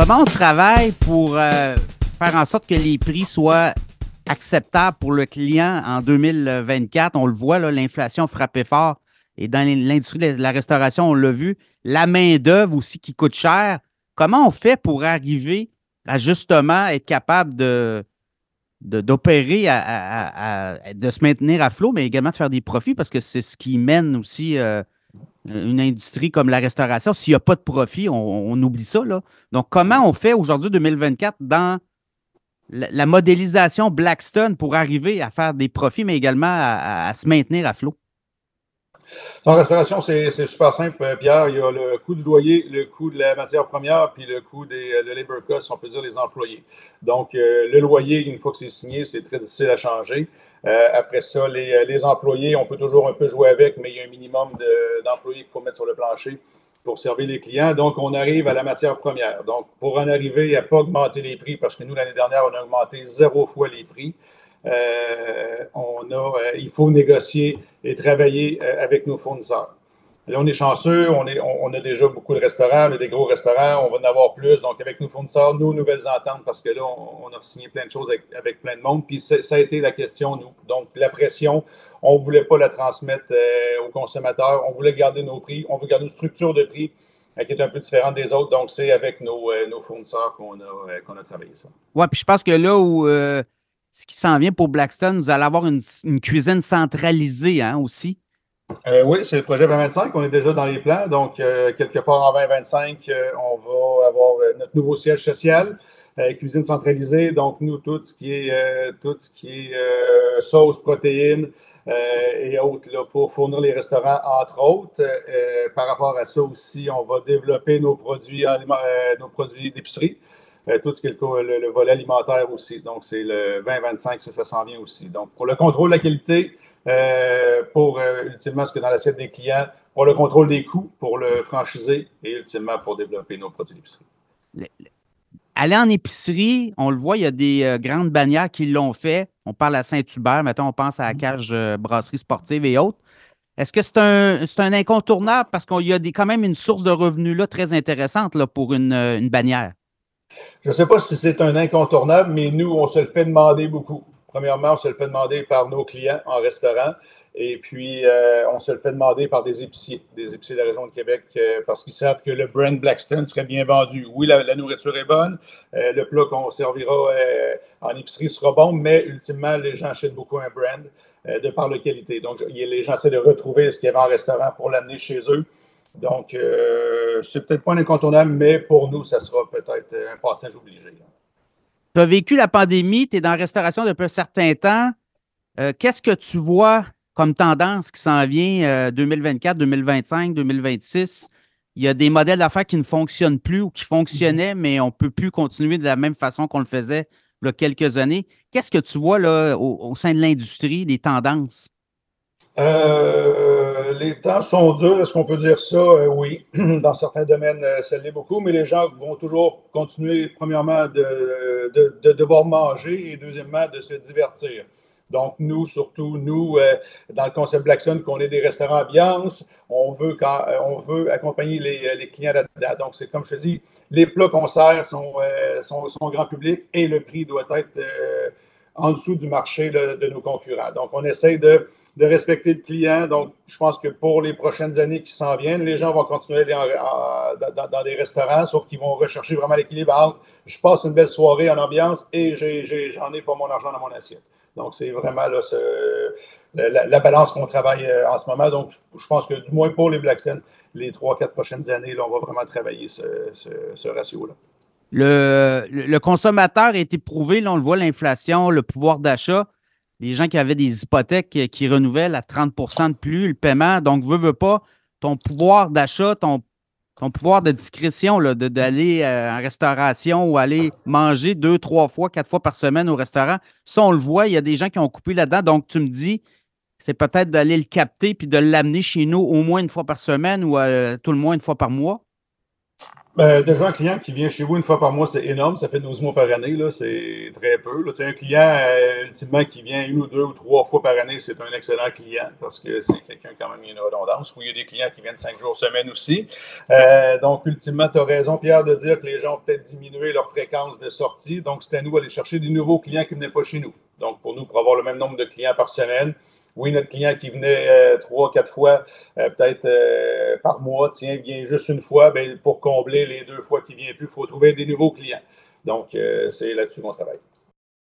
Comment on travaille pour euh, faire en sorte que les prix soient acceptables pour le client en 2024? On le voit, l'inflation frappait fort. Et dans l'industrie de la restauration, on l'a vu. La main-d'œuvre aussi qui coûte cher. Comment on fait pour arriver à justement être capable de, d'opérer, de se maintenir à flot, mais également de faire des profits? Parce que c'est ce qui mène aussi euh, une industrie comme la restauration. S'il n'y a pas de profit, on, oublie ça. Là. Donc, comment on fait aujourd'hui, 2024, dans la, modélisation Blackstone pour arriver à faire des profits, mais également à se maintenir à flot? En restauration, c'est super simple, euh, Pierre. Il y a le coût du loyer, le coût de la matière première, puis le coût des euh, labor costs, on peut dire les employés. Donc, euh, le loyer, une fois que c'est signé, c'est très difficile à changer. Après ça, les, employés, on peut toujours un peu jouer avec, mais il y a un minimum d'employés qu'il faut mettre sur le plancher pour servir les clients. Donc, on arrive à la matière première. Donc, pour en arriver à ne pas augmenter les prix, parce que nous, l'année dernière, on a augmenté zéro fois les prix. Euh, on a, euh, il faut négocier et travailler euh, avec nos fournisseurs. Là, on est chanceux, on, est, on, a déjà beaucoup de restaurants, on a des gros restaurants, on va en avoir plus. Donc, avec nos fournisseurs, nos nouvelles ententes, parce que là, on, a signé plein de choses avec, plein de monde. Puis, ça a été la question, nous. Donc, la pression, on ne voulait pas la transmettre aux consommateurs. On voulait garder nos prix. On veut garder une structure de prix qui est un peu différente des autres. Donc, c'est avec nos, nos fournisseurs qu'on a, a travaillé ça. Oui, puis je pense que là où ce qui s'en vient pour Blackstone, vous allez avoir une, cuisine centralisée hein, aussi. Euh, oui, c'est le projet 2025. On est déjà dans les plans. Donc, euh, quelque part en 2025, euh, on va avoir notre nouveau siège social, cuisine centralisée. Donc, nous, tout ce qui est, tout ce qui est sauce, protéines et autres là, pour fournir les restaurants, entre autres. par rapport à ça aussi, on va développer nos produits, produits d'épicerie. Tout ce qui est le, volet alimentaire aussi. Donc, c'est le 2025, ça, ça s'en vient aussi. Donc, pour le contrôle de la qualité, euh, pour euh, ultimement ce que dans l'assiette des clients, pour le contrôle des coûts, pour le franchiser et ultimement pour développer nos produits d'épicerie. Aller en épicerie, on le voit, il y a des grandes bannières qui l'ont fait. On parle à Saint-Hubert, maintenant on pense à la cage brasserie sportive et autres. Est-ce que c'est un, un, incontournable parce qu'il y a des, quand même une source de revenus là, très intéressante là, pour une, une bannière? Je ne sais pas si c'est un incontournable, mais nous, on se le fait demander beaucoup. Premièrement, on se le fait demander par nos clients en restaurant. Et puis, euh, on se le fait demander par des épiciers, des épiciers de la région de Québec, euh, parce qu'ils savent que le brand Blackstone serait bien vendu. Oui, la, nourriture est bonne, euh, le plat qu'on servira en épicerie sera bon, mais ultimement, les gens achètent beaucoup un brand de par la qualité. Donc, les gens essaient de retrouver ce qu'il y avait en restaurant pour l'amener chez eux. Donc, c'est peut-être pas un incontournable, mais pour nous, ça sera peut-être un passage obligé. Tu as vécu la pandémie, tu es dans la restauration depuis un certain temps. Euh, qu'est-ce que tu vois comme tendance qui s'en vient 2024, 2025, 2026? Il y a des modèles d'affaires qui ne fonctionnent plus ou qui fonctionnaient, mais on ne peut plus continuer de la même façon qu'on le faisait il y a quelques années. Qu'est-ce que tu vois là, au sein de l'industrie, des tendances? Euh, les temps sont durs, est-ce qu'on peut dire ça? Euh, oui, dans certains domaines, euh, ça l'est beaucoup, mais les gens vont toujours continuer, premièrement, de, de, devoir manger et deuxièmement, de se divertir. Donc, nous, surtout, nous, dans le concept Blackstone, qu'on est des restaurants ambiance, on veut, on veut accompagner les, les clients là-dedans. Donc, c'est comme je te dis, les plats qu'on sert sont, sont, sont, grand public et le prix doit être en dessous du marché de nos concurrents. Donc, on essaie de de respecter le client. Donc, je pense que pour les prochaines années qui s'en viennent, les gens vont continuer à aller dans, des restaurants, sauf qu'ils vont rechercher vraiment l'équilibre entre je passe une belle soirée en ambiance et j'en ai, pas mon argent dans mon assiette. Donc, c'est vraiment la, balance qu'on travaille euh, en ce moment. Donc, je pense que du moins pour les Blackstone, les trois, quatre prochaines années, on va vraiment travailler ce, ratio-là. Le, le, consommateur est éprouvé, là, on le voit, l'inflation, le pouvoir d'achat les gens qui avaient des hypothèques qui renouvellent à 30% de plus le paiement. Donc, veux, veux pas, ton pouvoir d'achat, ton, ton pouvoir de discrétion d'aller euh, en restauration ou aller manger deux, trois fois, quatre fois par semaine au restaurant, ça, on le voit, il y a des gens qui ont coupé là-dedans. Donc, tu me dis, c'est peut-être d'aller le capter puis de l'amener chez nous au moins une fois par semaine ou euh, tout le moins une fois par mois? Ben, déjà, un client qui vient chez vous une fois par mois, c'est énorme. Ça fait 12 mois par année. C'est très peu. Un client, euh, ultimement, qui vient une ou deux ou trois fois par année, c'est un excellent client parce que c'est quelqu'un quand même qui a une redondance. Ou il y a des clients qui viennent cinq jours semaine aussi. Euh, donc, ultimement, tu as raison, Pierre, de dire que les gens ont peut-être diminué leur fréquence de sortie. Donc, c'est à nous d'aller chercher des nouveaux clients qui ne venaient pas chez nous. Donc, pour nous, pour avoir le même nombre de clients par semaine, oui, notre client qui venait euh, trois, quatre fois, euh, peut-être euh, par mois, tiens, vient juste une fois, bien, pour combler les deux fois qu'il ne vient plus, il faut trouver des nouveaux clients. Donc, c'est là-dessus qu'on travaille.